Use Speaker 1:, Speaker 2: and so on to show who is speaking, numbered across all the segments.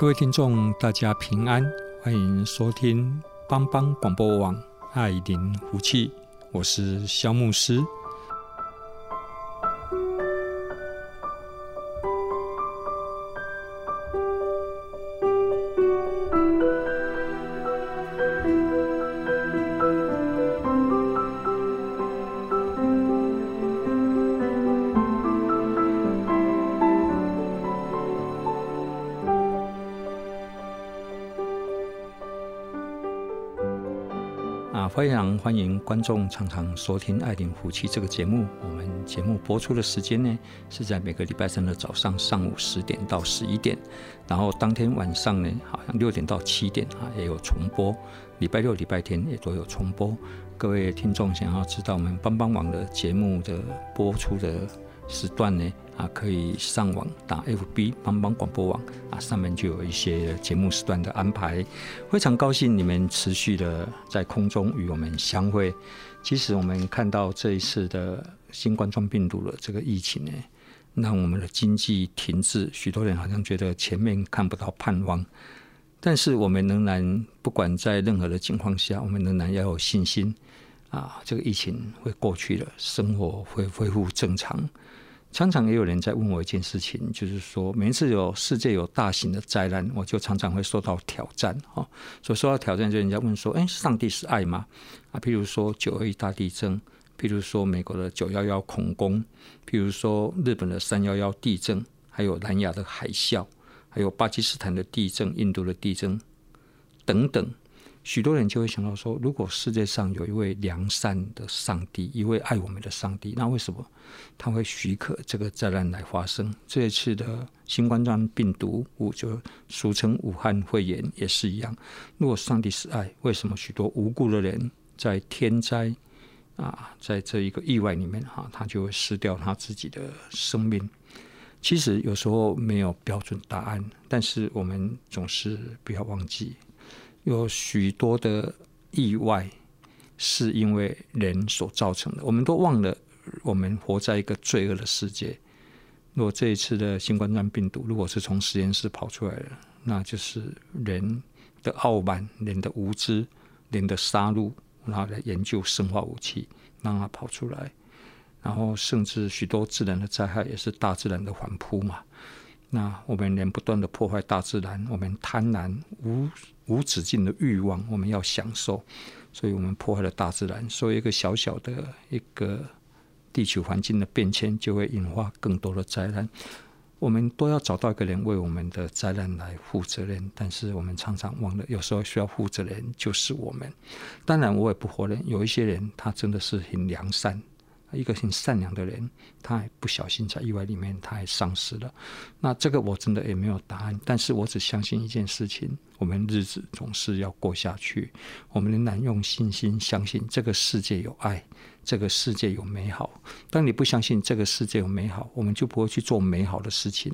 Speaker 1: 各位听众，大家平安，欢迎收听帮帮广播网爱灵福气，我是肖牧师。欢迎观众常常收听《爱灵夫妻》这个节目。我们节目播出的时间呢，是在每个礼拜三的早上上午十点到十一点，然后当天晚上呢，好像六点到七点啊也有重播。礼拜六、礼拜天也都有重播。各位听众想要知道我们帮帮网的节目的播出的时段呢，啊，可以上网打 FB 帮帮广播网啊，上面就有一些节目时段的安排。非常高兴你们持续的在空中与我们相会。其实我们看到这一次的新冠状病毒的这个疫情呢，让我们的经济停滞，许多人好像觉得前面看不到盼望。但是我们仍然不管在任何的情况下，我们仍然要有信心啊，这个疫情会过去了，生活会恢复正常。常常也有人在问我一件事情，就是说，每一次有世界有大型的灾难，我就常常会受到挑战啊。所以受到挑战，就人家问说：“哎，上帝是爱吗？”啊，譬如说九二一大地震，譬如说美国的九幺幺恐攻，譬如说日本的三幺幺地震，还有南亚的海啸，还有巴基斯坦的地震、印度的地震等等。许多人就会想到说，如果世界上有一位良善的上帝，一位爱我们的上帝，那为什么他会许可这个灾难来发生？这一次的新冠状病毒，我就俗称武汉肺炎也是一样。如果上帝是爱，为什么许多无辜的人在天灾啊，在这一个意外里面哈，他就会失掉他自己的生命？其实有时候没有标准答案，但是我们总是不要忘记。有许多的意外是因为人所造成的，我们都忘了，我们活在一个罪恶的世界。如果这一次的新冠状病毒如果是从实验室跑出来的，那就是人的傲慢、人的无知、人的杀戮，然后来研究生化武器，让它跑出来，然后甚至许多自然的灾害也是大自然的反扑嘛。那我们人不断的破坏大自然，我们贪婪无无止境的欲望，我们要享受，所以我们破坏了大自然。所以一个小小的一个地球环境的变迁，就会引发更多的灾难。我们都要找到一个人为我们的灾难来负责任，但是我们常常忘了，有时候需要负责人就是我们。当然，我也不否认，有一些人他真的是很良善。一个很善良的人，他还不小心在意外里面，他还丧失了。那这个我真的也没有答案，但是我只相信一件事情：我们日子总是要过下去。我们仍然用信心相信这个世界有爱，这个世界有美好。当你不相信这个世界有美好，我们就不会去做美好的事情。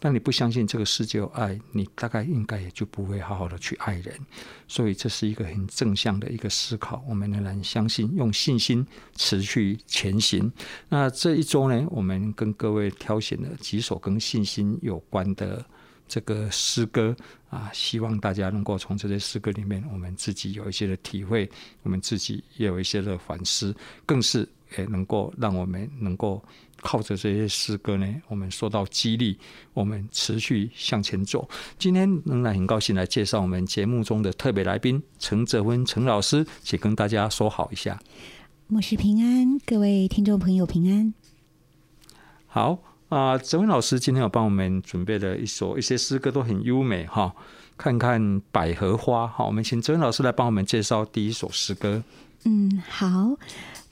Speaker 1: 当你不相信这个世界有爱，你大概应该也就不会好好的去爱人。所以这是一个很正向的一个思考。我们仍然相信，用信心持续前行。那这一周呢，我们跟各位挑选了几首跟信心有关的这个诗歌啊，希望大家能够从这些诗歌里面，我们自己有一些的体会，我们自己也有一些的反思，更是也能够让我们能够。靠着这些诗歌呢，我们受到激励，我们持续向前走。今天仍然很高兴来介绍我们节目中的特别来宾陈泽文陈老师，请跟大家说好一下。
Speaker 2: 牧师平安，各位听众朋友平安。
Speaker 1: 好，啊，哲文老师今天有帮我们准备了一首一些诗歌，都很优美哈。看看百合花，好，我们请哲文老师来帮我们介绍第一首诗歌。
Speaker 2: 嗯，好，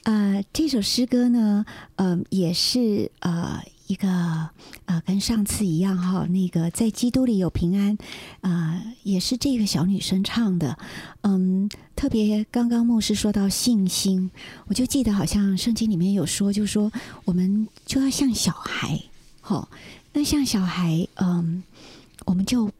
Speaker 2: 呃，这首诗歌呢，呃，也是呃一个呃跟上次一样哈，那个在基督里有平安，啊、也是这个小女生唱的。嗯，特别刚刚牧师说到信心，我就记得好像圣经里面有说，就说我们就要像小孩，好，那像小孩，嗯，我们就。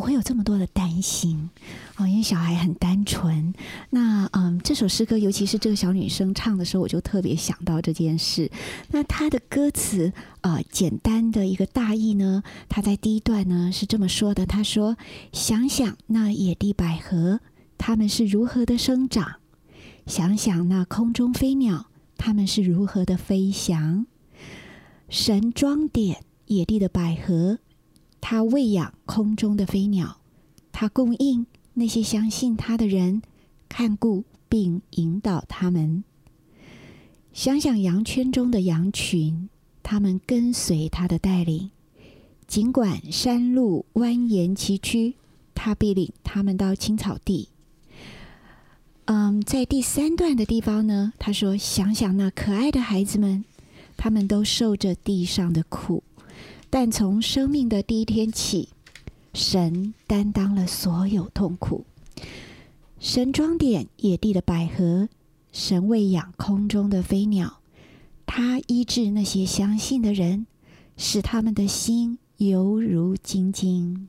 Speaker 2: 不会有这么多的担心啊，因为小孩很单纯。那嗯，这首诗歌，尤其是这个小女生唱的时候，我就特别想到这件事。那她的歌词啊、简单的一个大意呢，她在第一段呢是这么说的：“她说，想想那野地百合，它们是如何的生长；想想那空中飞鸟，它们是如何的飞翔。神装点野地的百合。”他喂养空中的飞鸟，他供应那些相信他的人，看顾并引导他们。想想羊圈中的羊群，他们跟随他的带领，尽管山路蜿蜒崎岖，他必领他们到青草地。嗯，在第三段的地方呢，他说：“想想那可爱的孩子们，他们都受着地上的苦。”但从生命的第一天起，神担当了所有痛苦。神装点野地的百合，神喂养空中的飞鸟，他医治那些相信的人，使他们的心犹如晶晶。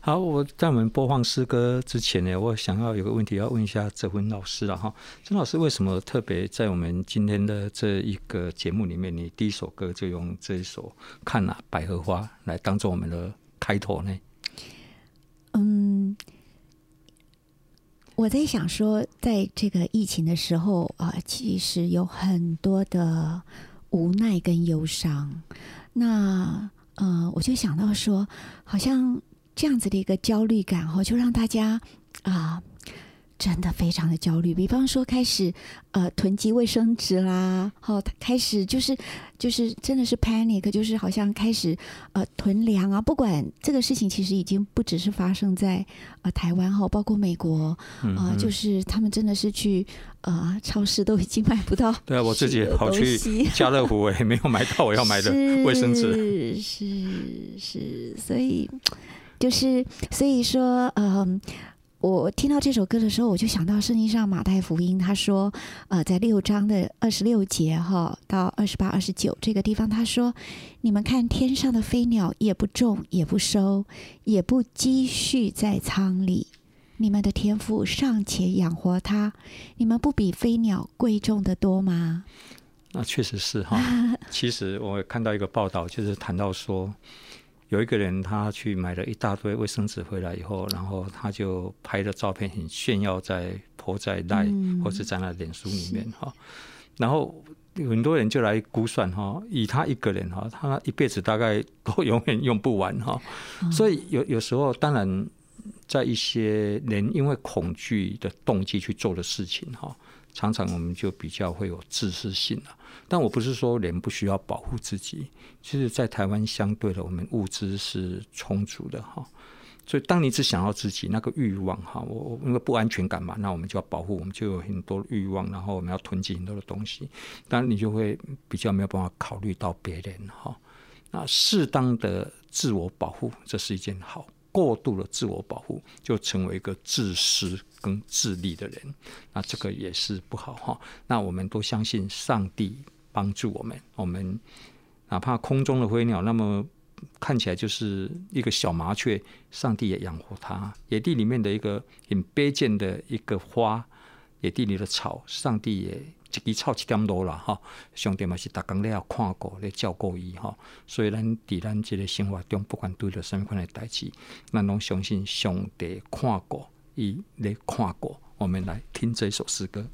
Speaker 1: 好，我在我们播放诗歌之前呢，我想要有个问题要问一下哲文老师了哈。哲老师为什么特别在我们今天的这一个节目里面，你第一首歌就用这一首《看哪百合花》来当做我们的开头呢？
Speaker 2: 嗯，我在想说，在这个疫情的时候啊，其实有很多的无奈跟忧伤。那呃，我就想到说，好像。这样子的一个焦虑感哈，就让大家啊，真的非常的焦虑。比方说，开始呃囤积卫生纸啦，好，开始就是就是真的是 panic，就是好像开始呃囤粮啊。不管这个事情其实已经不只是发生在呃台湾哈，包括美国啊，就是他们真的是去呃超市都已经买不到。
Speaker 1: 对啊，我自己跑去家乐福，我 也没有买到我要买的卫生纸。
Speaker 2: 是是是，所以。就是，所以说，嗯，我听到这首歌的时候，我就想到圣经上马太福音，他说，呃，在六章的二十六节哈到二十八、二十九这个地方，他说：“你们看天上的飞鸟，也不种，也不收，也不积蓄在仓里，你们的天赋尚且养活它，你们不比飞鸟贵重的多吗？”
Speaker 1: 那确实是哈。其实我看到一个报道，就是谈到说。有一个人，他去买了一大堆卫生纸回来以后，然后他就拍了照片，很炫耀在 po 在 Line 或者在那脸书里面哈。然后很多人就来估算哈，以他一个人哈，他一辈子大概都永远用不完哈。所以有有时候，当然在一些人因为恐惧的动机去做的事情哈。常常我们就比较会有自私性了，但我不是说人不需要保护自己。其实，在台湾相对的，我们物资是充足的哈。所以，当你只想要自己那个欲望哈，我因为不安全感嘛，那我们就要保护，我们就有很多欲望，然后我们要囤积很多的东西，当然你就会比较没有办法考虑到别人哈。那适当的自我保护，这是一件好。过度的自我保护，就成为一个自私跟自利的人，那这个也是不好哈。那我们都相信上帝帮助我们，我们哪怕空中的飞鸟，那么看起来就是一个小麻雀，上帝也养活它；野地里面的一个很卑贱的一个花，野地里的草，上帝也。一支草一点多啦，哈，上帝嘛是逐工咧要看过咧照顾伊哈，所以咱伫咱即个生活中，不管对着什么款的代志，咱拢相信上帝看过伊咧看过。我们来听这首诗歌。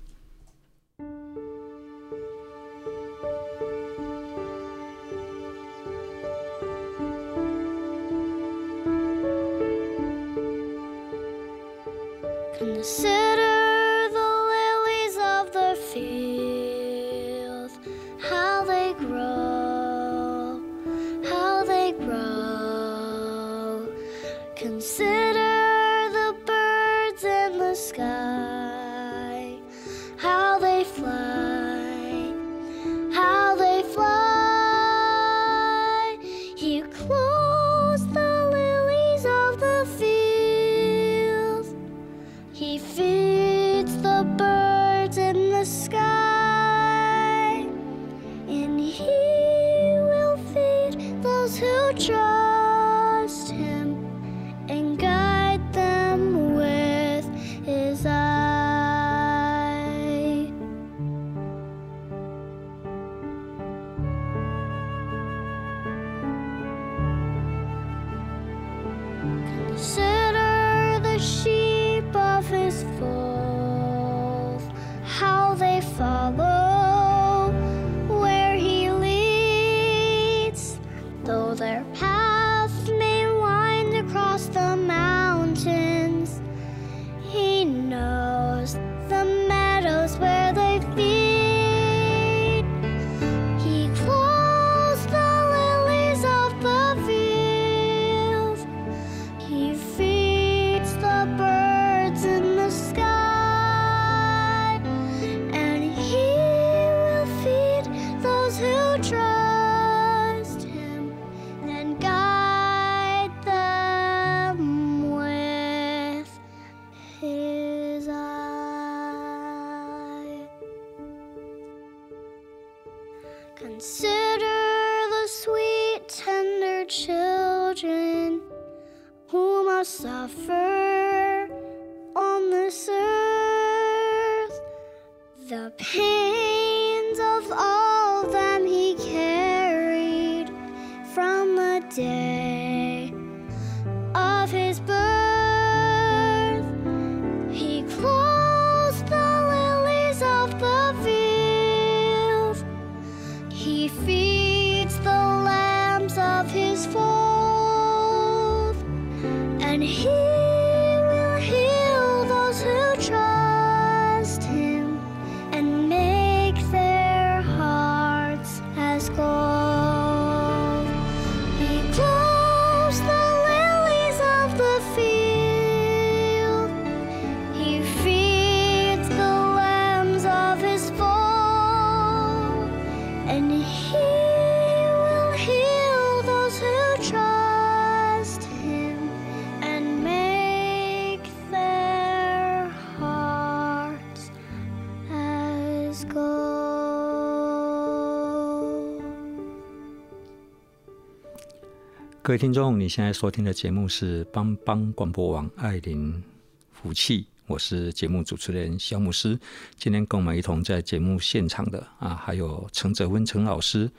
Speaker 1: 各位听众，你现在收听的节目是帮帮广播网爱琳福气，我是节目主持人萧牧师。今天跟我们一同在节目现场的啊，还有陈泽温陈老师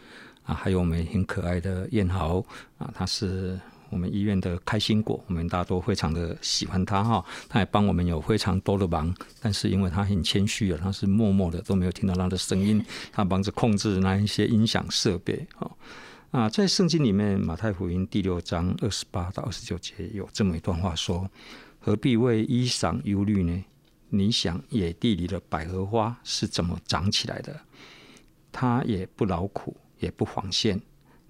Speaker 1: 啊，还有我们很可爱的燕豪啊，他是我们医院的开心果，我们大家都非常的喜欢他哈。他也帮我们有非常多的忙，但是因为他很谦虚啊，他是默默的都没有听到他的声音，他帮着控制那一些音响设备啊。啊，在圣经里面，马太福音第六章二十八到二十九节有这么一段话说：“何必为衣裳忧虑呢？你想野地里的百合花是怎么长起来的？它也不劳苦，也不纺线。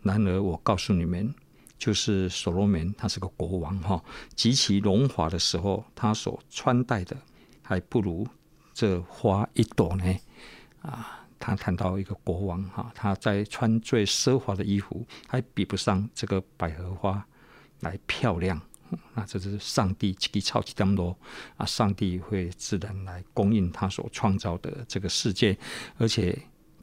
Speaker 1: 然而我告诉你们，就是所罗门，他是个国王哈，极其荣华的时候，他所穿戴的还不如这花一朵呢。啊。”他谈到一个国王哈，他在穿最奢华的衣服，还比不上这个百合花来漂亮。那这是上帝给超级这么多啊！上帝会自然来供应他所创造的这个世界。而且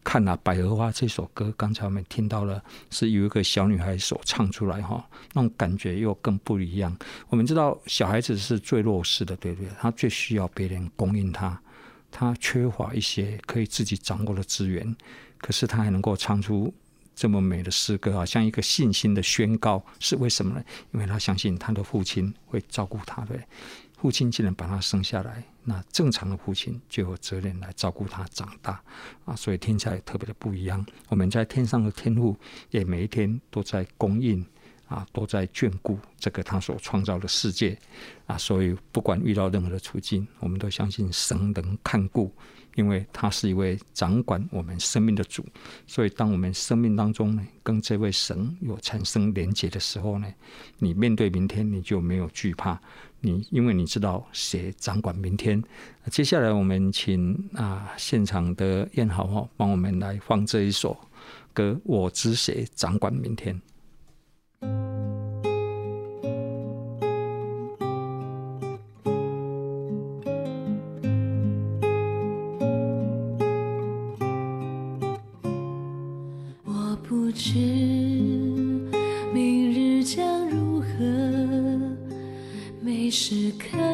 Speaker 1: 看了《百合花》这首歌，刚才我们听到了，是有一个小女孩所唱出来哈，那种感觉又更不一样。我们知道小孩子是最弱势的，对不对？他最需要别人供应他。他缺乏一些可以自己掌握的资源，可是他还能够唱出这么美的诗歌，好像一个信心的宣告。是为什么呢？因为他相信他的父亲会照顾他的。父亲既然把他生下来，那正常的父亲就有责任来照顾他长大啊，所以听起来特别的不一样。我们在天上的天父也每一天都在供应。啊，都在眷顾这个他所创造的世界啊，所以不管遇到任何的处境，我们都相信神能看顾
Speaker 3: 因为他是一位掌管我们生命的主，所以当我们生命当中呢，跟这位神有产生连结的时候呢，你面对明天你就没有惧怕，你因为你知道谁掌管明天。接下来我们请啊现场的燕豪哈帮我们来放这一首歌，我知谁掌管明天。我不知明日将如何，每时刻。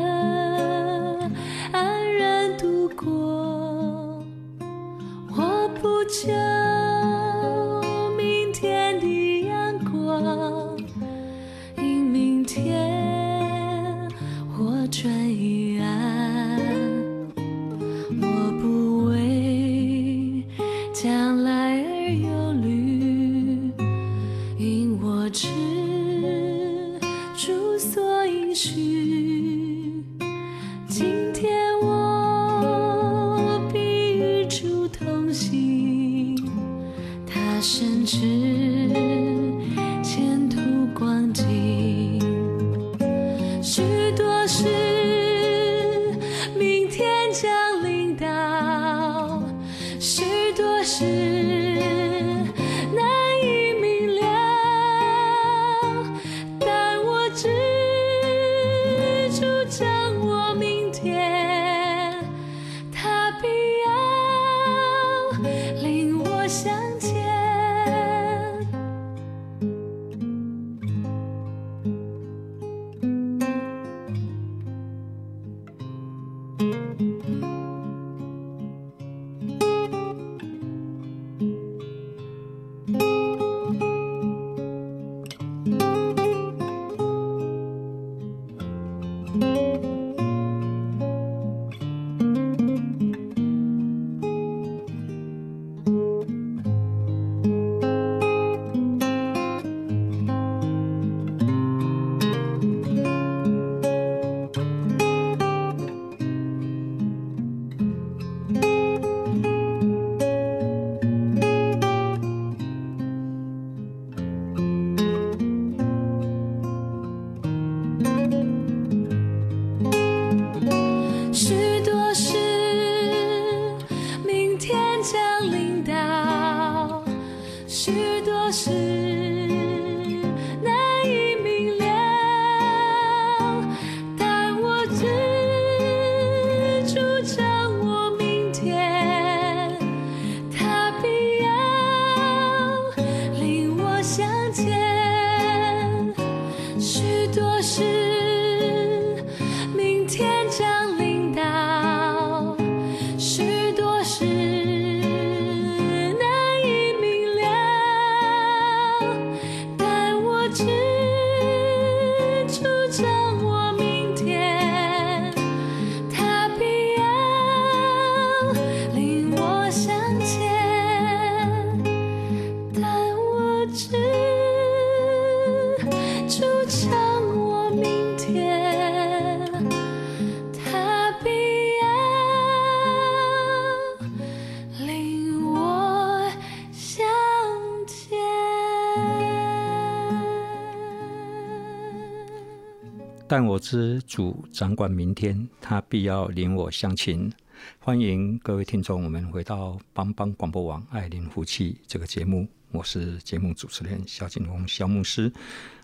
Speaker 3: 但我知主掌管明天，他必要领我乡情。欢迎各位听众，我们回到帮帮广播网爱邻福气这个节目，我是节目主持人萧景峰萧牧师。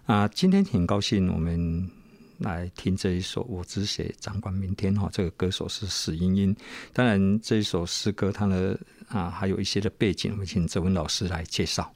Speaker 3: 啊，今天挺高兴，我们来听这一首《我知谁掌管明天》哈，这个歌手是史英英。当然，这一首诗歌它的啊还有一些的背景，我们请哲文老师来介绍。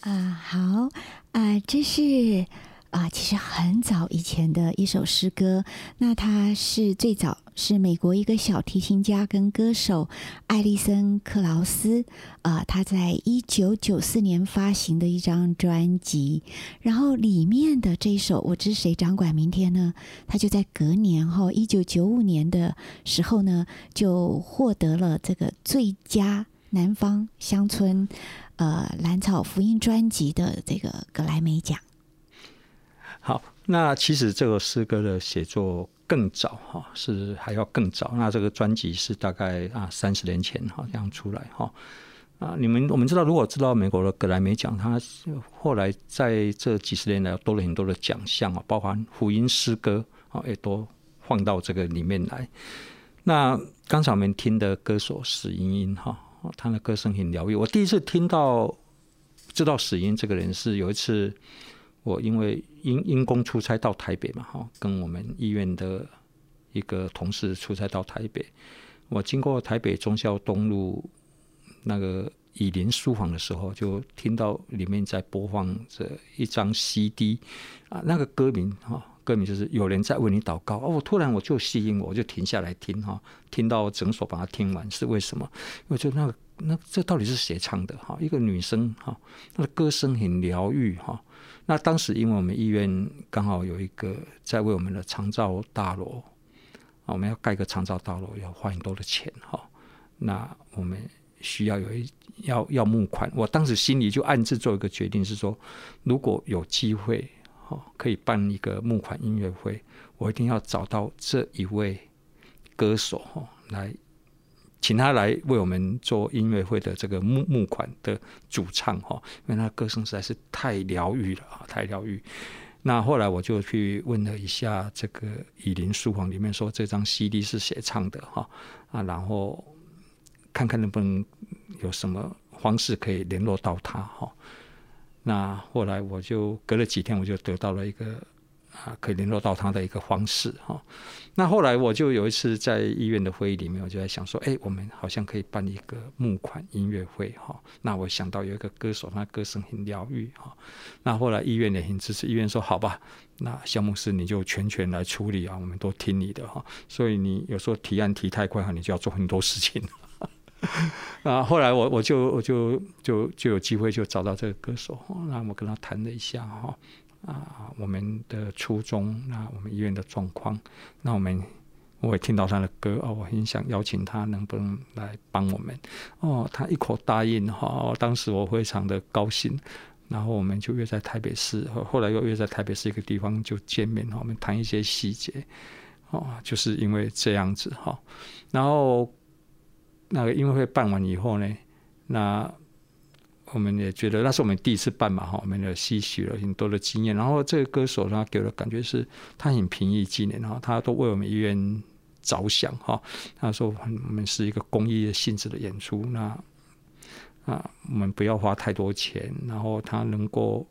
Speaker 2: 啊，好啊，这是。啊，其实很早以前的一首诗歌，那它是最早是美国一个小提琴家跟歌手艾利森克劳斯啊，他在一九九四年发行的一张专辑，然后里面的这一首《我知谁掌管明天》呢，他就在隔年后一九九五年的时候呢，就获得了这个最佳南方乡村呃蓝草福音专辑的这个格莱美奖。
Speaker 3: 好，
Speaker 1: 那其实这个诗歌的写作更早哈，是还要更早。那这个专辑是大概啊三十年前哈这样出来哈。啊，你们我们知道，如果知道美国的格莱美奖，它后来在这几十年来多了很多的奖项啊，包含福音诗歌啊，也都放到这个里面来。那刚才我们听的歌手史英英哈，他的歌声很疗愈。我第一次听到知道史英这个人是有一次，我因为因因公出差到台北嘛哈，跟我们医院的一个同事出差到台北，我经过台北忠孝东路。那个以林书房的时候，就听到里面在播放着一张 CD 啊，那个歌名哈，歌名就是有人在为你祷告哦。我突然我就吸引我，我就停下来听哈，听到整首把它听完是为什么？我觉得那个那这到底是谁唱的哈？一个女生哈，她的歌声很疗愈哈。那当时因为我们医院刚好有一个在为我们的长照大楼啊，我们要盖个长照大楼要花很多的钱哈。那我们。需要有一要要募款，我当时心里就暗自做一个决定，是说如果有机会哈，可以办一个募款音乐会，我一定要找到这一位歌手哈，来请他来为我们做音乐会的这个募募款的主唱哈，因为他歌声实在是太疗愈了啊，太疗愈。那后来我就去问了一下这个以林书房里面说这张 CD 是谁唱的哈啊，然后。看看能不能有什么方式可以联络到他哈。那后来我就隔了几天，我就得到了一个啊可以联络到他的一个方式哈。那后来我就有一次在医院的会议里面，我就在想说，哎，我们好像可以办一个募款音乐会哈。那我想到有一个歌手，他歌声很疗愈哈。那后来医院也很支持，医院说好吧，那萧牧师你就全权来处理啊，我们都听你的哈。所以你有时候提案提太快哈，你就要做很多事情。啊，后来我我就我就就就有机会就找到这个歌手，那我跟他谈了一下哈，啊，我们的初衷，那我们医院的状况，那我们我也听到他的歌哦，我很想邀请他能不能来帮我们哦，他一口答应哈，当时我非常的高兴，然后我们就约在台北市，后来又约在台北市一个地方就见面，我们谈一些细节，哦，就是因为这样子哈，然后。那个音乐会办完以后呢，那我们也觉得那是我们第一次办嘛哈，我们也吸取了很多的经验。然后这个歌手他给我的感觉是，他很平易近人哈，他都为我们医院着想哈。他说我们是一个公益性质的演出，那啊我们不要花太多钱，然后他能够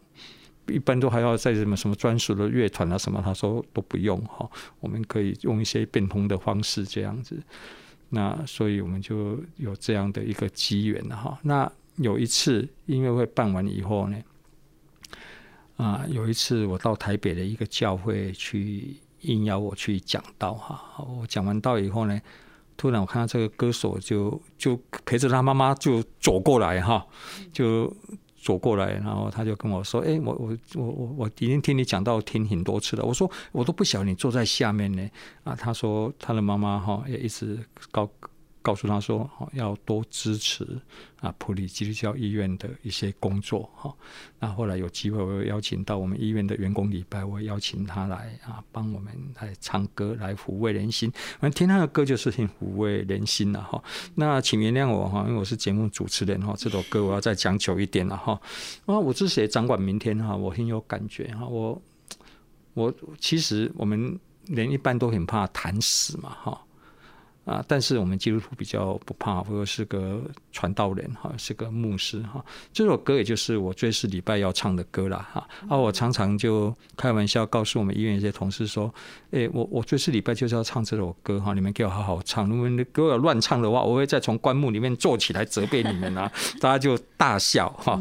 Speaker 1: 一般都还要在什么什么专属的乐团啊什么，他说都不用哈，我们可以用一些变通的方式这样子。那所以我们就有这样的一个机缘了哈。那有一次音乐会办完以后呢，啊，有一次我到台北的一个教会去应邀我去讲道哈。我讲完道以后呢，突然我看到这个歌手就就陪着他妈妈就走过来哈，就。走过来，然后他就跟我说：“哎，我我我我我已经听你讲道听很多次了。”我说：“我都不晓得你坐在下面呢。”啊，他说他的妈妈哈也一直高。告诉他说：“要多支持啊，埔里基督教医院的一些工作哈。那后来有机会，我邀请到我们医院的员工礼拜，我邀请他来啊，帮我们来唱歌，来抚慰人心。反正听他的歌就是很抚慰人心了哈。那请原谅我哈，因为我是节目主持人哈，这首歌我要再讲久一点了哈。啊，我之前掌管明天哈，我很有感觉哈。我我其实我们人一般都很怕谈死嘛哈。”啊，但是我们基督徒比较不怕，或者是个传道人哈，是个牧师哈。这首歌也就是我最是礼拜要唱的歌了哈。啊，我常常就开玩笑告诉我们医院一些同事说：“哎，我我最是礼拜就是要唱这首歌哈，你们给我好好唱。如果你给我乱唱的话，我会再从棺木里面坐起来责备你们啊！” 大家就大笑哈。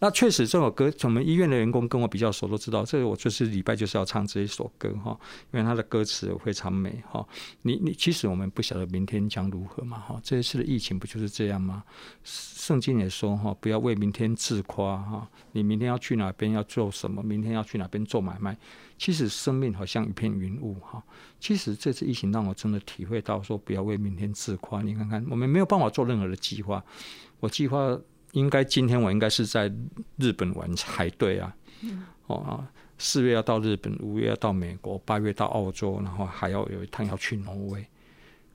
Speaker 1: 那确实这首歌，我们医院的员工跟我比较熟，都知道这个我最是礼拜就是要唱这一首歌哈，因为它的歌词非常美哈。你你其实我们不晓得。明天将如何嘛？哈，这一次的疫情不就是这样吗？圣经也说哈，不要为明天自夸哈。你明天要去哪边要做什么？明天要去哪边做买卖？其实生命好像一片云雾哈。其实这次疫情让我真的体会到说，不要为明天自夸。你看看，我们没有办法做任何的计划。我计划应该今天我应该是在日本玩才对啊。哦啊。四月要到日本，五月要到美国，八月到澳洲，然后还要有一趟要去挪威。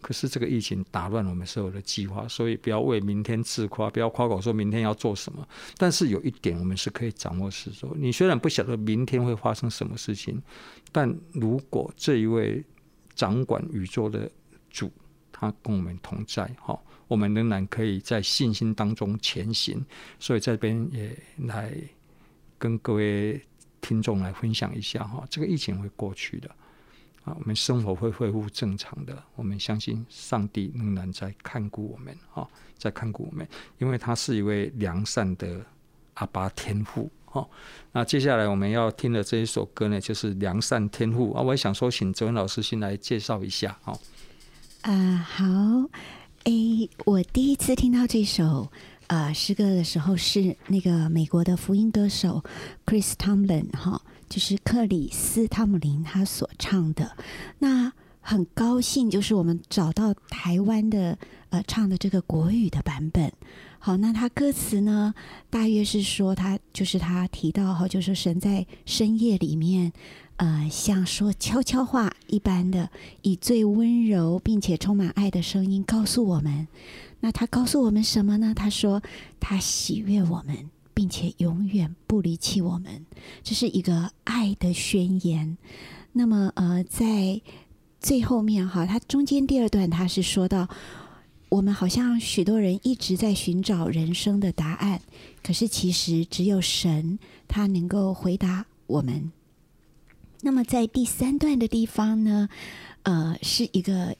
Speaker 1: 可是这个疫情打乱我们所有的计划，所以不要为明天自夸，不要夸口说明天要做什么。但是有一点我们是可以掌握，是说你虽然不晓得明天会发生什么事情，但如果这一位掌管宇宙的主他跟我们同在，哈，我们仍然可以在信心当中前行。所以这边也来跟各位听众来分享一下，哈，这个疫情会过去的。啊，我们生活会恢复正常的。我们相信上帝仍然在看顾我们，哈，在看顾我们，因为他是一位良善的阿爸天父，哈。那接下来我们要听的这一首歌呢，就是《良善天父》啊。我也想说，请哲文老师先来介绍一下，哈。
Speaker 2: 啊，好，诶，我第一次听到这首呃诗歌的时候，是那个美国的福音歌手 Chris Tomlin，哈。就是克里斯·汤姆林他所唱的，那很高兴，就是我们找到台湾的呃唱的这个国语的版本。好，那他歌词呢，大约是说他就是他提到哈，就是神在深夜里面，呃，像说悄悄话一般的，以最温柔并且充满爱的声音告诉我们。那他告诉我们什么呢？他说他喜悦我们。并且永远不离弃我们，这是一个爱的宣言。那么，呃，在最后面哈，它中间第二段，它是说到，我们好像许多人一直在寻找人生的答案，可是其实只有神，他能够回答我们。那么，在第三段的地方呢，呃，是一个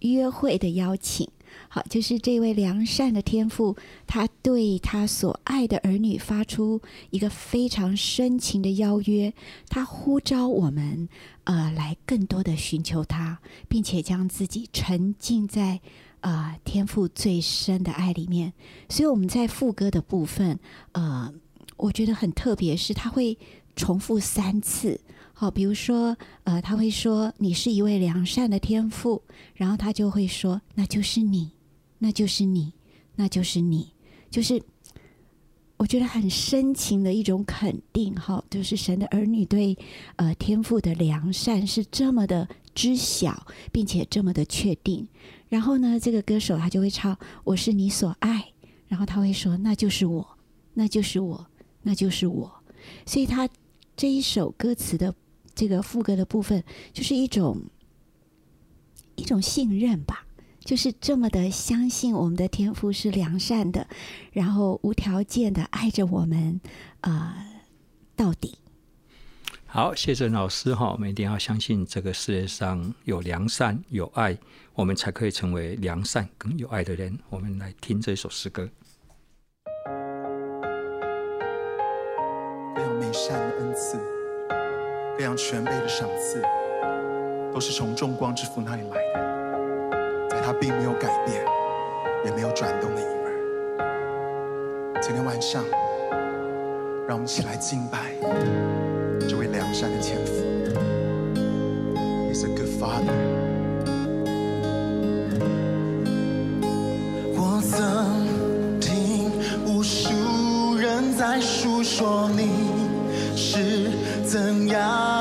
Speaker 2: 约会的邀请。好，就是这位良善的天父，他对他所爱的儿女发出一个非常深情的邀约，他呼召我们，呃，来更多的寻求他，并且将自己沉浸在啊、呃、天父最深的爱里面。所以我们在副歌的部分，呃，我觉得很特别，是他会重复三次。好，比如说，呃，他会说你是一位良善的天父，然后他就会说那就是你。那就是你，那就是你，就是我觉得很深情的一种肯定，哈，就是神的儿女对呃天父的良善是这么的知晓，并且这么的确定。然后呢，这个歌手他就会唱“我是你所爱”，然后他会说“那就是我，那就是我，那就是我”。所以他这一首歌词的这个副歌的部分，就是一种一种信任吧。就是这么的相信我们的天父是良善的，然后无条件的爱着我们，啊、呃，到底。
Speaker 1: 好，谢谢老师哈，我们一定要相信这个世界上有良善有爱，我们才可以成为良善更有爱的人。我们来听这首诗歌。
Speaker 4: 各样美善的恩赐，各样全备的赏赐，都是从众光之父那里来的。并没有改变，也没有转动的影儿。今天晚上，让我们一起来敬拜这位良善的天父。He's a good father。我曾听无数人在述说你是怎样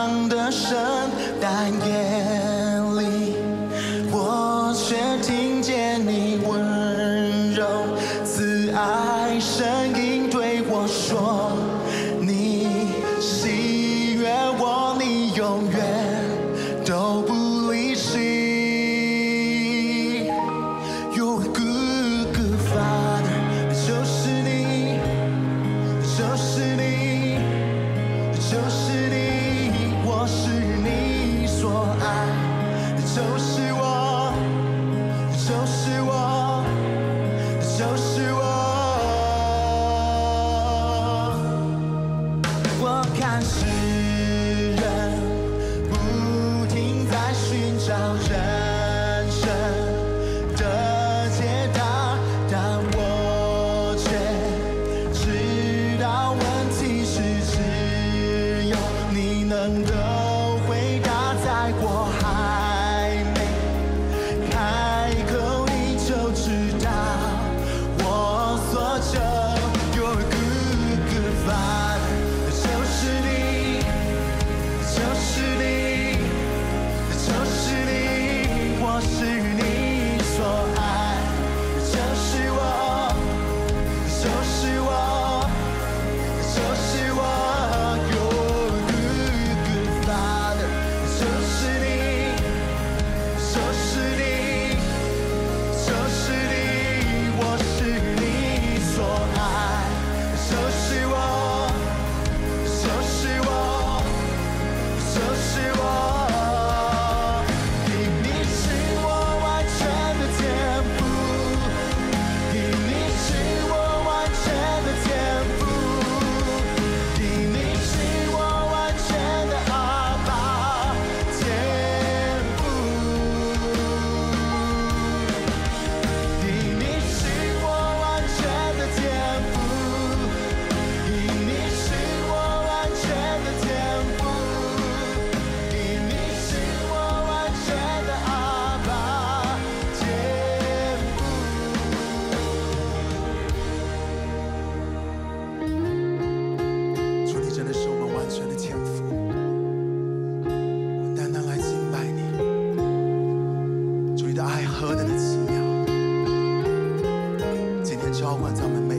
Speaker 4: 何等的奇妙！今天召唤咱们。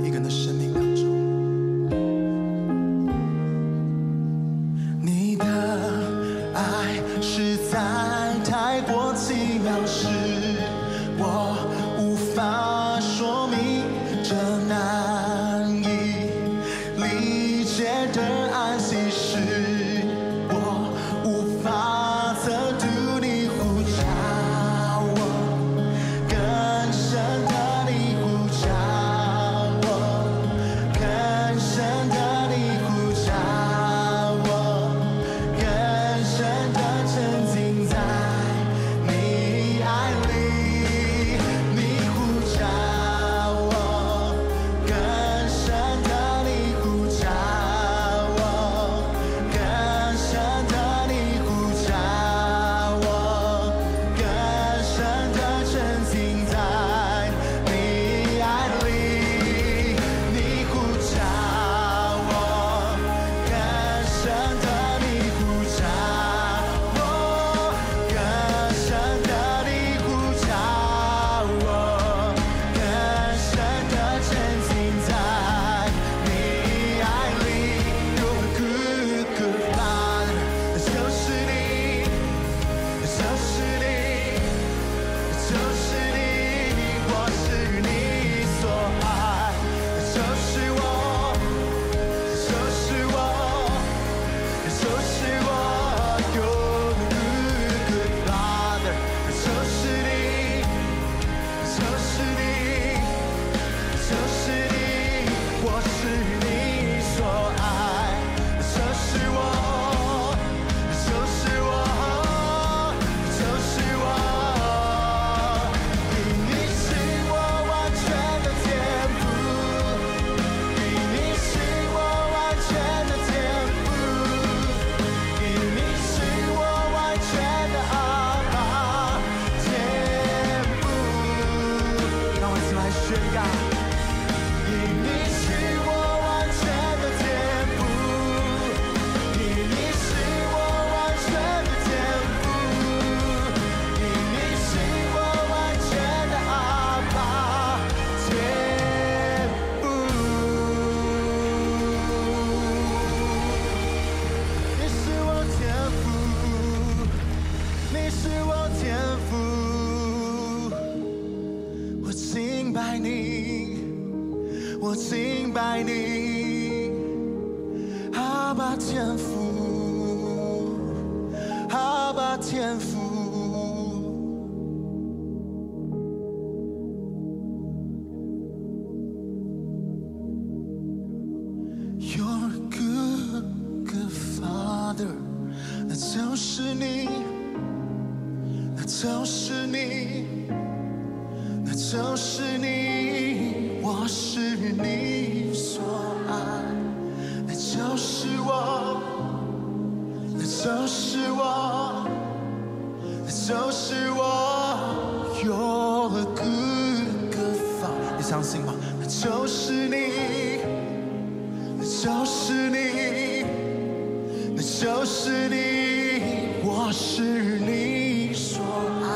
Speaker 4: 就是你，我是你所爱，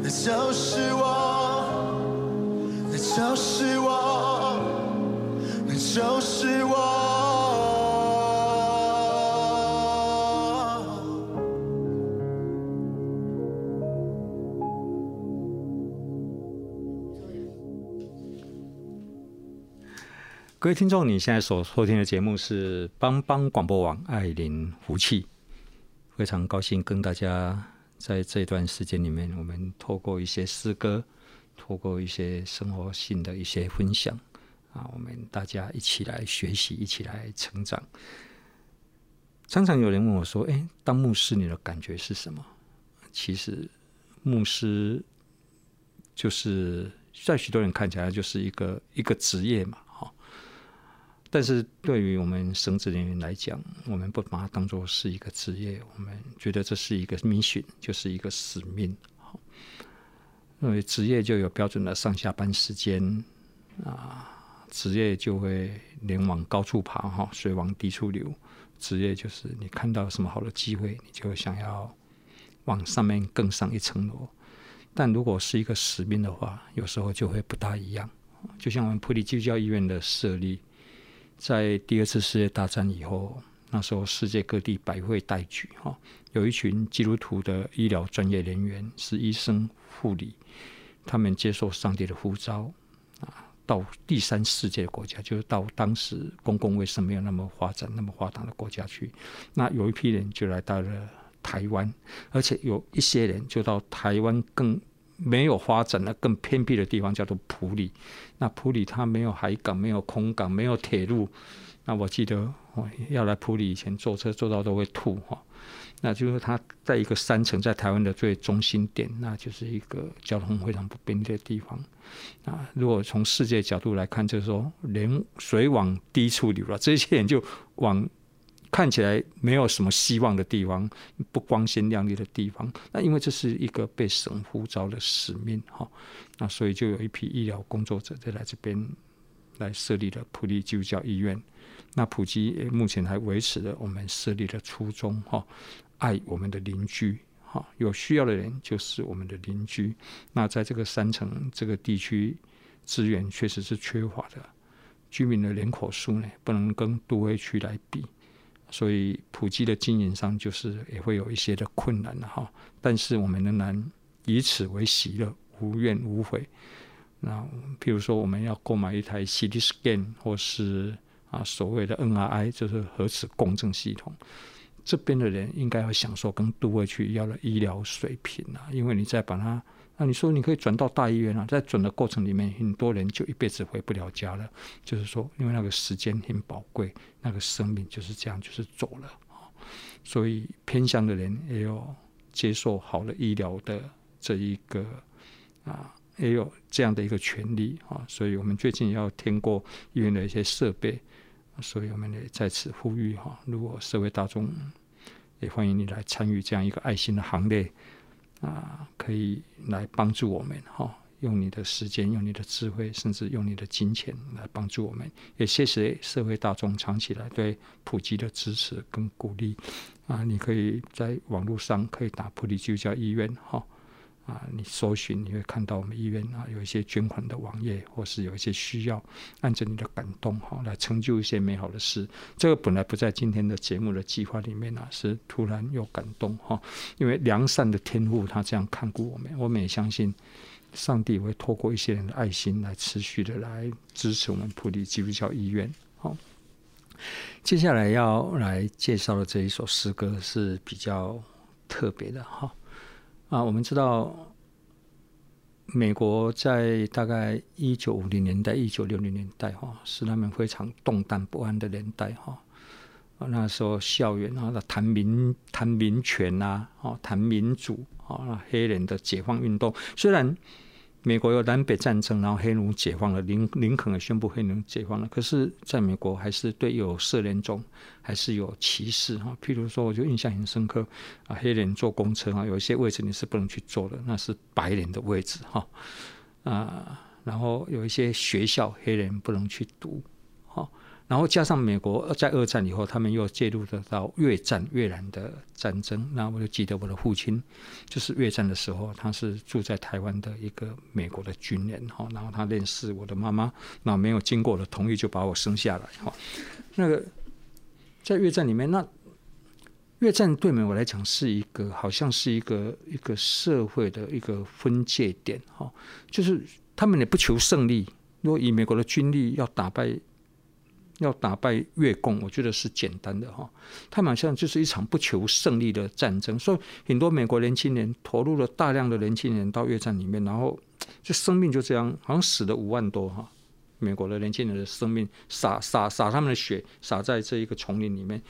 Speaker 4: 那就是我，那就是
Speaker 1: 各位听众，你现在所收听的节目是帮帮广播网爱邻福气，非常高兴跟大家在这段时间里面，我们透过一些诗歌，透过一些生活性的一些分享啊，我们大家一起来学习，一起来成长。常常有人问我说：“哎，当牧师你的感觉是什么？”其实，牧师就是在许多人看起来就是一个一个职业嘛。但是对于我们神职人员来讲，我们不把它当做是一个职业，我们觉得这是一个 mission，就是一个使命。因为职业就有标准的上下班时间啊，职业就会人往高处爬，哈，水往低处流。职业就是你看到什么好的机会，你就想要往上面更上一层楼。但如果是一个使命的话，有时候就会不大一样。就像我们普利基督教医院的设立。在第二次世界大战以后，那时候世界各地百废待举哈，有一群基督徒的医疗专业人员，是医生、护理，他们接受上帝的呼召啊，到第三世界国家，就是到当时公共卫生没有那么发展、那么发达的国家去。那有一批人就来到了台湾，而且有一些人就到台湾更没有发展的、更偏僻的地方，叫做普里。那普里它没有海港、没有空港、没有铁路。那我记得，我要来普里以前坐车坐到都会吐哈。那就是它在一个山城，在台湾的最中心点，那就是一个交通非常不便利的地方。啊，如果从世界角度来看，就是说，人水往低处流了，这些人就往看起来没有什么希望的地方，不光鲜亮丽的地方。那因为这是一个被神呼召的使命哈，那所以就有一批医疗工作者在来这边来设立了普利基督教医院。那埔基目前还维持了我们设立的初衷哈，爱我们的邻居哈，有需要的人就是我们的邻居。那在这个山城这个地区，资源确实是缺乏的，居民的人口数呢不能跟都会区来比，所以普及的经营上就是也会有一些的困难哈。但是我们仍然以此为喜乐，无怨无悔。那譬如说我们要购买一台 CT scan 或是。啊，所谓的 NRI 就是核磁共振系统，这边的人应该要享受跟都会区一样的医疗水平啊，因为你再把它，那你说你可以转到大医院啊，在转的过程里面，很多人就一辈子回不了家了。就是说，因为那个时间很宝贵，那个生命就是这样，就是走了啊。所以偏乡的人也有接受好的医疗的这一个啊。也有这样的一个权利啊，所以我们最近要添购医院的一些设备，所以我们也在此呼吁哈，如果社会大众也欢迎你来参与这样一个爱心的行列啊，可以来帮助我们哈，用你的时间、用你的智慧，甚至用你的金钱来帮助我们。也谢谢社会大众长期来对普及的支持跟鼓励啊，你可以在网络上可以打普利基督教医院哈。啊，你搜寻你会看到我们医院啊有一些捐款的网页，或是有一些需要，按着你的感动哈来成就一些美好的事。这个本来不在今天的节目的计划里面啊，是突然有感动哈。因为良善的天父他这样看顾我们，我们也相信上帝会透过一些人的爱心来持续的来支持我们普利基督教医院。好，接下来要来介绍的这一首诗歌是比较特别的哈。啊，我们知道，美国在大概一九五零年代、一九六零年代，哈，是他们非常动荡不安的年代，哈。那时候校园啊，谈民谈民权啊，哦，谈民主啊，黑人的解放运动，虽然。美国有南北战争，然后黑奴解放了，林林肯也宣布黑奴解放了。可是，在美国还是对有色人种还是有歧视哈。譬如说，我就印象很深刻啊，黑人坐公车啊，有一些位置你是不能去坐的，那是白人的位置哈啊。然后有一些学校黑人不能去读。然后加上美国在二战以后，他们又介入得到越战越南的战争。那我就记得我的父亲，就是越战的时候，他是住在台湾的一个美国的军人哈。然后他认识我的妈妈，那没有经过我的同意就把我生下来哈。那个在越战里面，那越战对美国来讲是一个好像是一个一个社会的一个分界点哈。就是他们也不求胜利，如果以美国的军力要打败。要打败越共，我觉得是简单的哈。他们好像就是一场不求胜利的战争，所以很多美国年轻人投入了大量的年轻人到越战里面，然后这生命就这样，好像死了五万多哈。美国的年轻人的生命洒洒洒他们的血，洒在这一个丛林里面。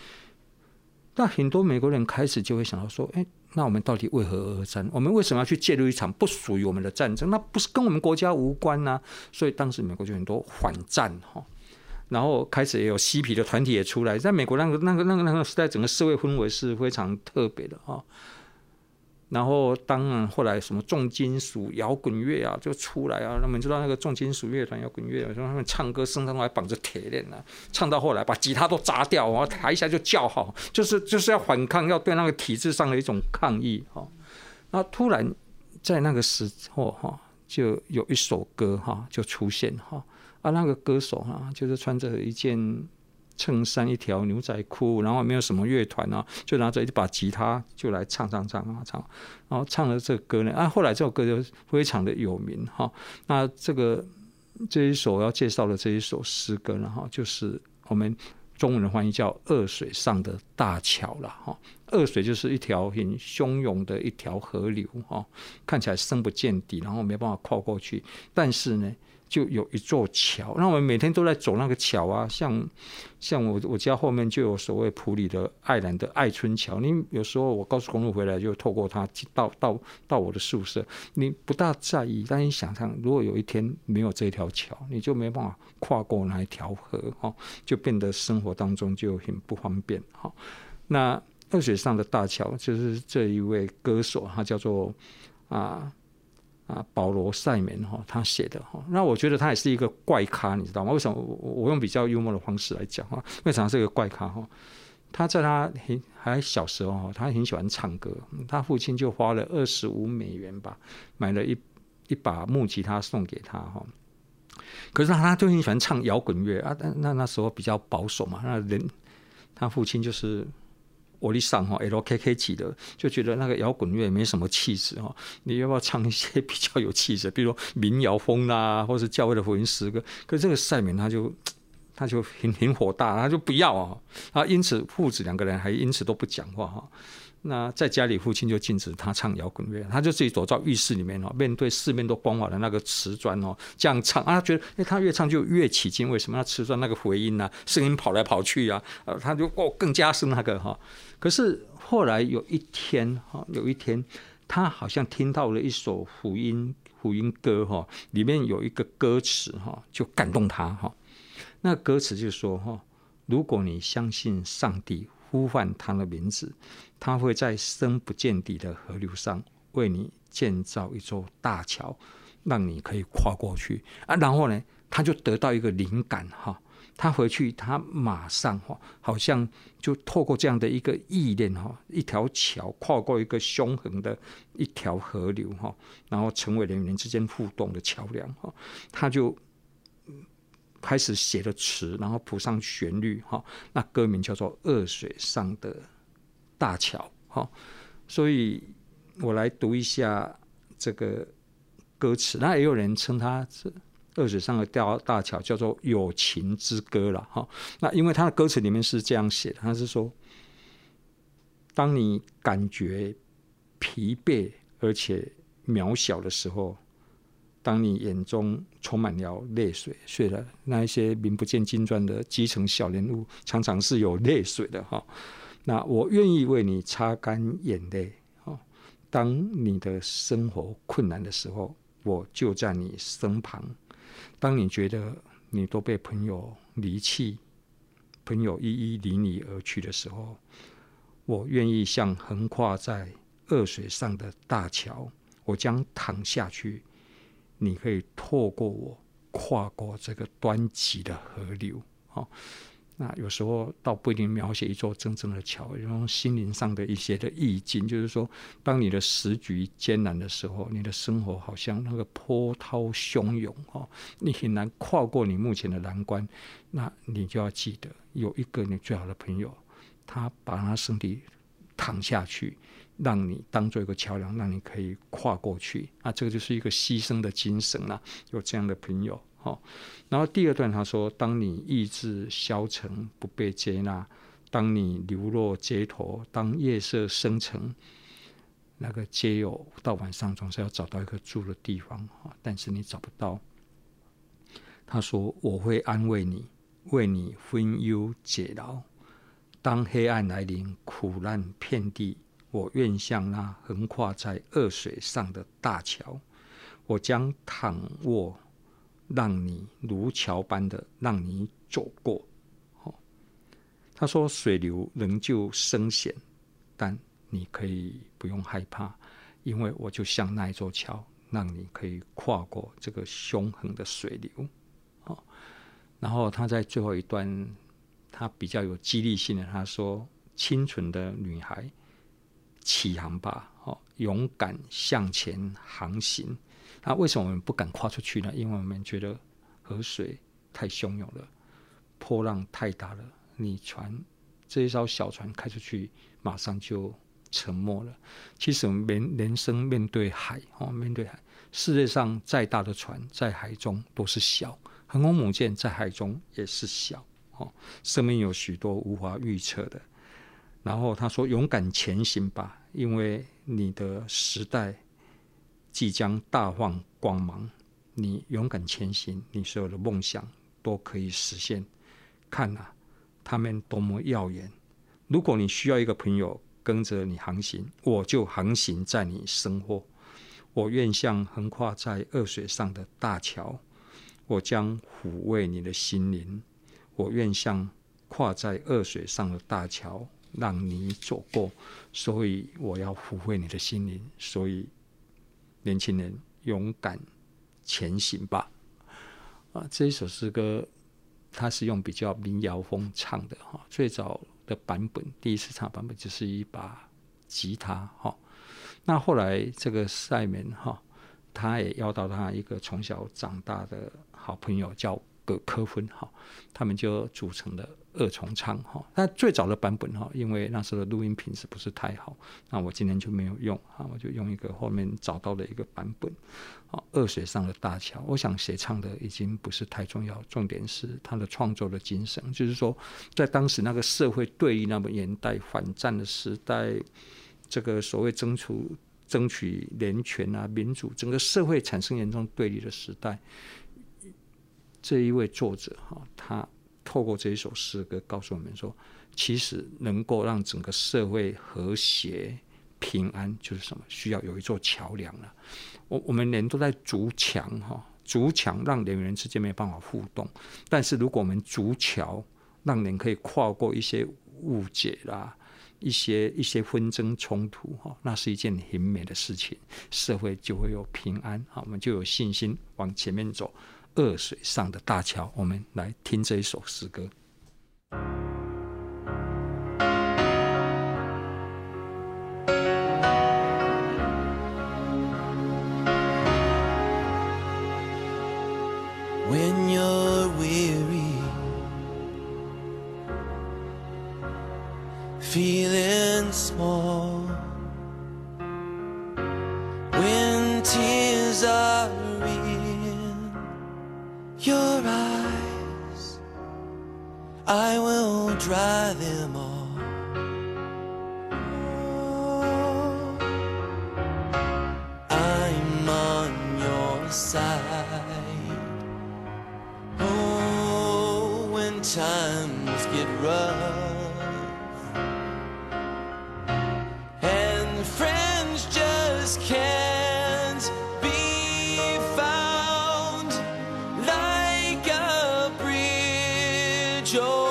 Speaker 1: 那很多美国人开始就会想到说：哎，那我们到底为何而战？我们为什么要去介入一场不属于我们的战争？那不是跟我们国家无关呐、所以当时美国就很多反战哈。然后开始也有嬉皮的团体也出来，在美国那个那个那个那个时代，整个社会氛围是非常特别的啊。然后当然后来什么重金属摇滚乐啊就出来啊，那么你知道那个重金属乐团摇滚乐，说他们唱歌身上还绑着铁链呢，唱到后来把吉他都砸掉，然后台下就叫好，就是 就是要反抗，要对那个体制上的一种抗议哈。那突然在那个时候哈，就有一首歌哈就出现哈。啊，那个歌手、啊，就是穿着一件衬衫、一条牛仔裤，然后没有什么乐团啊，就拿着一把吉他就来唱唱唱啊唱，然后唱了这歌呢，啊，后来这首歌就非常的有名哈。那这个这一首要介绍的这一首诗歌呢，哈，就是我们中文的翻译叫《恶水上的大桥》了哈。恶水就是一条很汹涌的一条河流哈，看起来深不见底，然后没办法跨过去，但是呢。就有一座桥，那我们每天都在走那个桥啊，像像我我家后面就有所谓普里的爱兰的爱春桥。你有时候我高速公路回来就透过它到到到我的宿舍，你不大在意，但你想象如果有一天没有这条桥，你就没办法跨过那一条河哈，就变得生活当中就很不方便哈。那二水上的大桥就是这一位歌手，他叫做啊。啊，保罗·塞门哈，他写的哈，那我觉得他也是一个怪咖，你知道吗？为什么我我用比较幽默的方式来讲哈？为什么是一个怪咖哈？他在他很还小时候哈，他很喜欢唱歌，他父亲就花了二十五美元吧，买了一一把木吉他送给他哈。可是他他就很喜欢唱摇滚乐啊，那那那时候比较保守嘛，那人他父亲就是。我力上哈 LKK 级的，就觉得那个摇滚乐没什么气质哈。你要不要唱一些比较有气质，比如民谣风啦，或是教会的福音诗歌？可是这个赛明他就他就很很火大，他就不要啊。啊，因此父子两个人还因此都不讲话哈。那在家里，父亲就禁止他唱摇滚乐，他就自己躲到浴室里面哦，面对四面都光滑的那个瓷砖哦，这样唱啊。他觉得，哎，他越唱就越起劲，为什么？他瓷砖那个回音啊，声音跑来跑去啊，呃，他就哦更加是那个哈。可是后来有一天哈，有一天他好像听到了一首福音福音歌哈，里面有一个歌词哈，就感动他哈。那歌词就说哈，如果你相信上帝。呼唤他的名字，他会在深不见底的河流上为你建造一座大桥，让你可以跨过去啊。然后呢，他就得到一个灵感哈，他回去他马上哈，好像就透过这样的一个意念哈，一条桥跨过一个凶狠的一条河流哈，然后成为人与人之间互动的桥梁哈，他就。开始写了词，然后谱上旋律，哈，那歌名叫做《恶水上的大桥》，哈，所以我来读一下这个歌词。那也有人称它是《恶水上的大大桥》，叫做友情之歌了，哈。那因为它的歌词里面是这样写的，它是说：当你感觉疲惫而且渺小的时候。当你眼中充满了泪水，是的，那一些名不见经传的基层小人物，常常是有泪水的哈。那我愿意为你擦干眼泪。哈，当你的生活困难的时候，我就在你身旁。当你觉得你都被朋友离弃，朋友一一离你而去的时候，我愿意像横跨在恶水上的大桥，我将躺下去。你可以透过我跨过这个湍急的河流，好，那有时候倒不一定描写一座真正的桥，有种心灵上的一些的意境，就是说，当你的时局艰难的时候，你的生活好像那个波涛汹涌，哦，你很难跨过你目前的难关，那你就要记得有一个你最好的朋友，他把他身体躺下去。让你当做一个桥梁，让你可以跨过去啊！这个就是一个牺牲的精神了。有这样的朋友，哦。然后第二段他说：“当你意志消沉，不被接纳；当你流落街头，当夜色深沉，那个街友到晚上总是要找到一个住的地方，但是你找不到。”他说：“我会安慰你，为你分忧解劳。当黑暗来临，苦难遍地。”我愿像那横跨在恶水上的大桥，我将躺卧，让你如桥般的让你走过。哦他说水流仍旧深险，但你可以不用害怕，因为我就像那一座桥，让你可以跨过这个凶狠的水流。哦然后他在最后一段，他比较有激励性的，他说：“清纯的女孩。”起航吧，哦，勇敢向前航行。那为什么我们不敢跨出去呢？因为我们觉得河水太汹涌了，波浪太大了，你船这一艘小船开出去，马上就沉没了。其实我们人人生面对海哦，面对海，世界上再大的船在海中都是小，航空母舰在海中也是小哦。生命有许多无法预测的。然后他说：“勇敢前行吧，因为你的时代即将大放光芒。你勇敢前行，你所有的梦想都可以实现。看呐、啊，他们多么耀眼！如果你需要一个朋友跟着你航行，我就航行在你身后。我愿像横跨在恶水上的大桥，我将抚慰你的心灵。我愿像跨在恶水上的大桥。”让你走过，所以我要抚慰你的心灵。所以，年轻人勇敢前行吧！啊，这一首诗歌，它是用比较民谣风唱的哈。最早的版本，第一次唱版本就是一把吉他哈。那后来这个赛门哈，他也邀到他一个从小长大的好朋友叫葛科芬哈，他们就组成了。二重唱哈，那最早的版本哈，因为那时候的录音品质不是太好，那我今天就没有用啊，我就用一个后面找到的一个版本。啊，恶水上的大桥，我想谁唱的已经不是太重要，重点是他的创作的精神，就是说在当时那个社会对立那么年代、反战的时代，这个所谓争取争取人权啊、民主，整个社会产生严重对立的时代，这一位作者哈，他。透过这一首诗歌，告诉我们说，其实能够让整个社会和谐平安，就是什么？需要有一座桥梁了。我我们人都在筑墙哈，筑墙让人与人之间没有办法互动。但是如果我们筑桥，让人可以跨过一些误解啦，一些一些纷争冲突哈，那是一件很美的事情，社会就会有平安哈，我们就有信心往前面走。恶水上的大桥，我们来听这一首诗歌。
Speaker 4: Joe.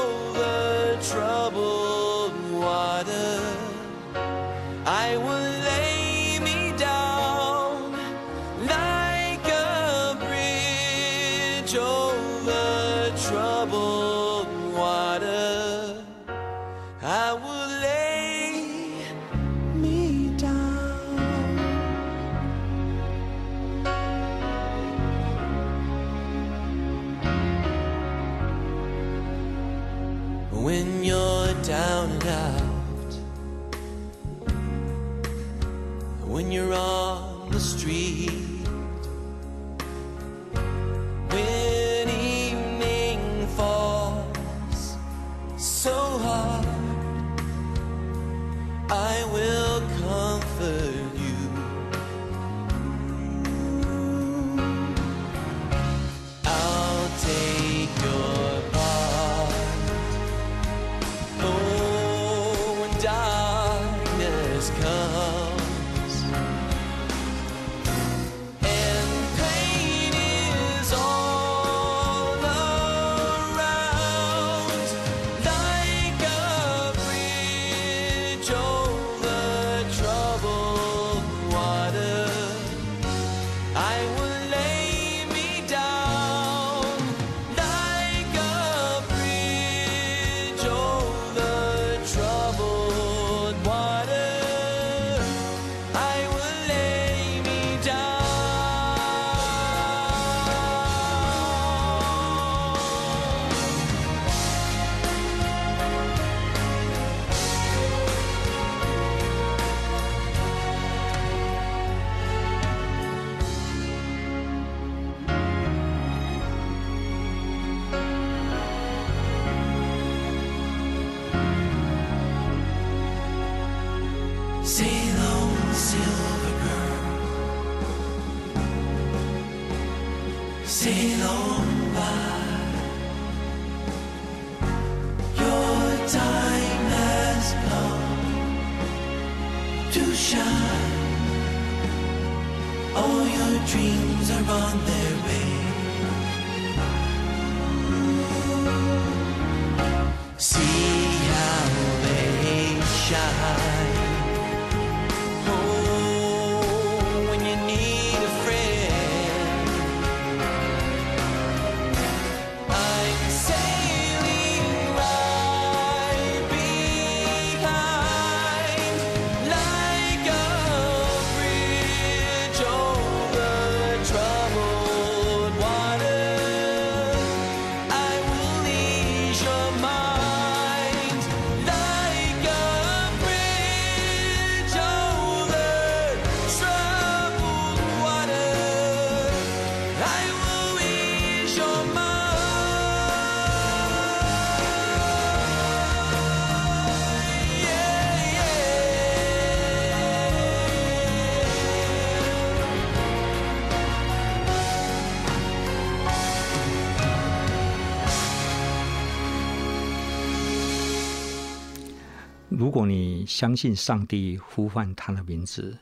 Speaker 1: 如果你相信上帝呼唤他的名字，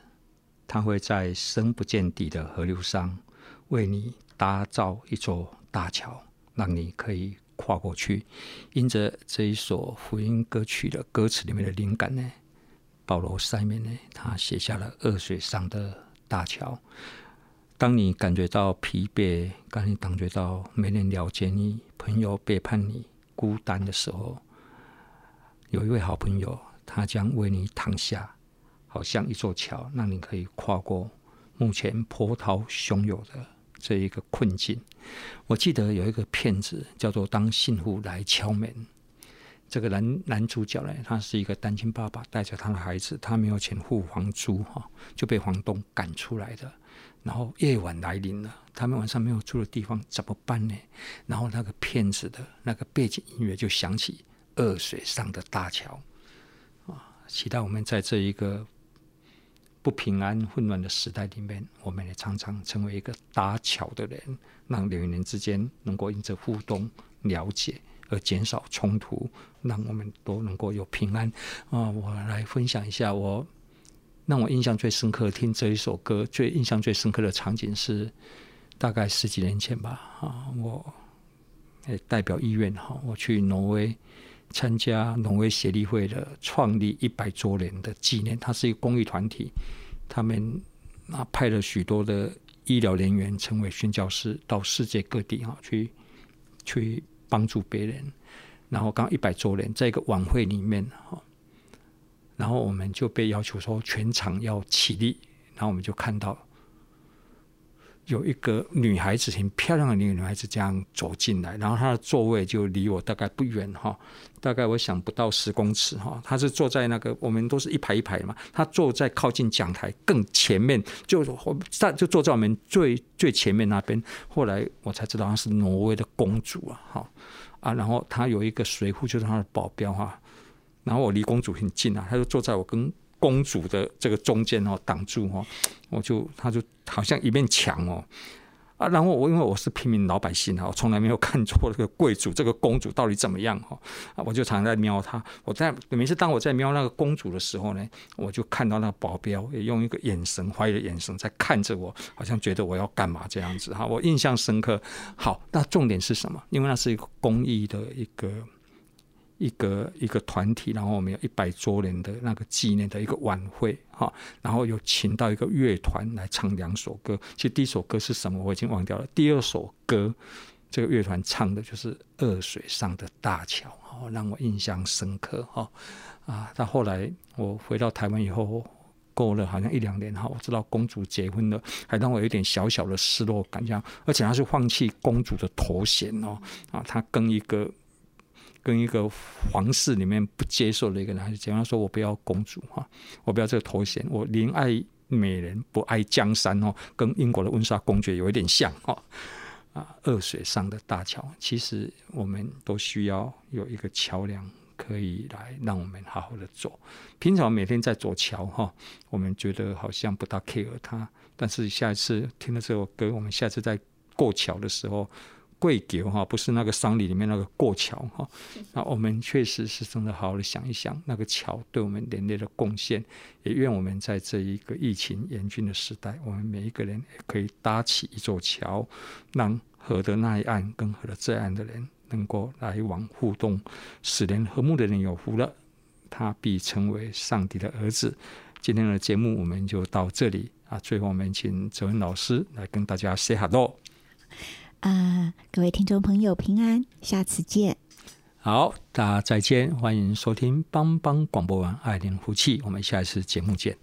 Speaker 1: 他会在深不见底的河流上为你搭造一座大桥，让你可以跨过去。因着这一首福音歌曲的歌词里面的灵感呢，保罗塞面呢，他写下了恶水上的大桥。当你感觉到疲惫，当你感觉到没人了解你，朋友背叛你，孤单的时候，有一位好朋友，他将为你躺下，好像一座桥，让你可以跨过目前波涛汹涌的这一个困境。我记得有一个片子叫做《当幸福来敲门》，这个男男主角呢，他是一个单亲爸爸，带着他的孩子，他没有钱付房租哈，就被房东赶出来的。然后夜晚来临了，他们晚上没有住的地方怎么办呢？然后那个骗子的那个背景音乐就响起。恶水上的大桥！期待我们在这一个不平安、混乱的时代里面，我们也常常成为一个搭桥的人，让人与人之间能够因着互动、了解而减少冲突，让我们都能够有平安啊！我来分享一下我让我印象最深刻听这一首歌，最印象最深刻的场景是大概十几年前吧啊！我代表医院哈，我去挪威。参加挪威协力会的创立一百周年的纪念，它是一个公益团体，他们啊派了许多的医疗人员成为宣教师，到世界各地哈去去帮助别人。然后刚一百周年，在一个晚会里面哈，然后我们就被要求说全场要起立，然后我们就看到。有一个女孩子，很漂亮的那个女孩子，这样走进来，然后她的座位就离我大概不远哈，大概我想不到十公尺哈。她是坐在那个，我们都是一排一排嘛，她坐在靠近讲台更前面，就在就坐在我们最最前面那边。后来我才知道她是挪威的公主啊，哈啊，然后她有一个随扈，就是她的保镖哈。然后我离公主很近啊，她就坐在我跟。公主的这个中间哦，挡住哦，我就他就好像一面墙哦啊，然后我因为我是平民老百姓啊，我从来没有看错这个贵族这个公主到底怎么样哈，我就常常在瞄她。我在每次当我在瞄那个公主的时候呢，我就看到那个保镖也用一个眼神怀疑的眼神在看着我，好像觉得我要干嘛这样子哈，我印象深刻。好，那重点是什么？因为那是一个公益的一个。一个一个团体，然后我们有一百周年的那个纪念的一个晚会哈，然后有请到一个乐团来唱两首歌。其实第一首歌是什么我已经忘掉了，第二首歌这个乐团唱的就是《恶水上的大桥》，哈，让我印象深刻哈啊。到后来我回到台湾以后，过了好像一两年哈，我知道公主结婚了，还让我有点小小的失落感，这样，而且他是放弃公主的头衔哦啊，他跟一个。跟一个皇室里面不接受的一个男孩子讲，他说：“我不要公主哈，我不要这个头衔，我宁爱美人不爱江山哦。”跟英国的温莎公爵有一点像哦。啊，二水上的大桥，其实我们都需要有一个桥梁，可以来让我们好好的走。平常每天在走桥哈，我们觉得好像不大 care 它，但是下一次听了这首歌，我们下次再过桥的时候。贵桥哈，不是那个丧礼里面那个过桥哈。那我们确实是真的好好的想一想，那个桥对我们人类的贡献。也愿我们在这一个疫情严峻的时代，我们每一个人也可以搭起一座桥，让河的那一岸跟河的这岸的人能够来往互动，使人和睦的人有福了，他必成为上帝的儿子。今天的节目我们就到这里啊，最后我们请哲文老师来跟大家 say hello。
Speaker 2: 啊、各位听众朋友，平安，下次见。
Speaker 1: 好，大家再见，欢迎收听帮帮广播网爱邻福气，我们下一次节目见。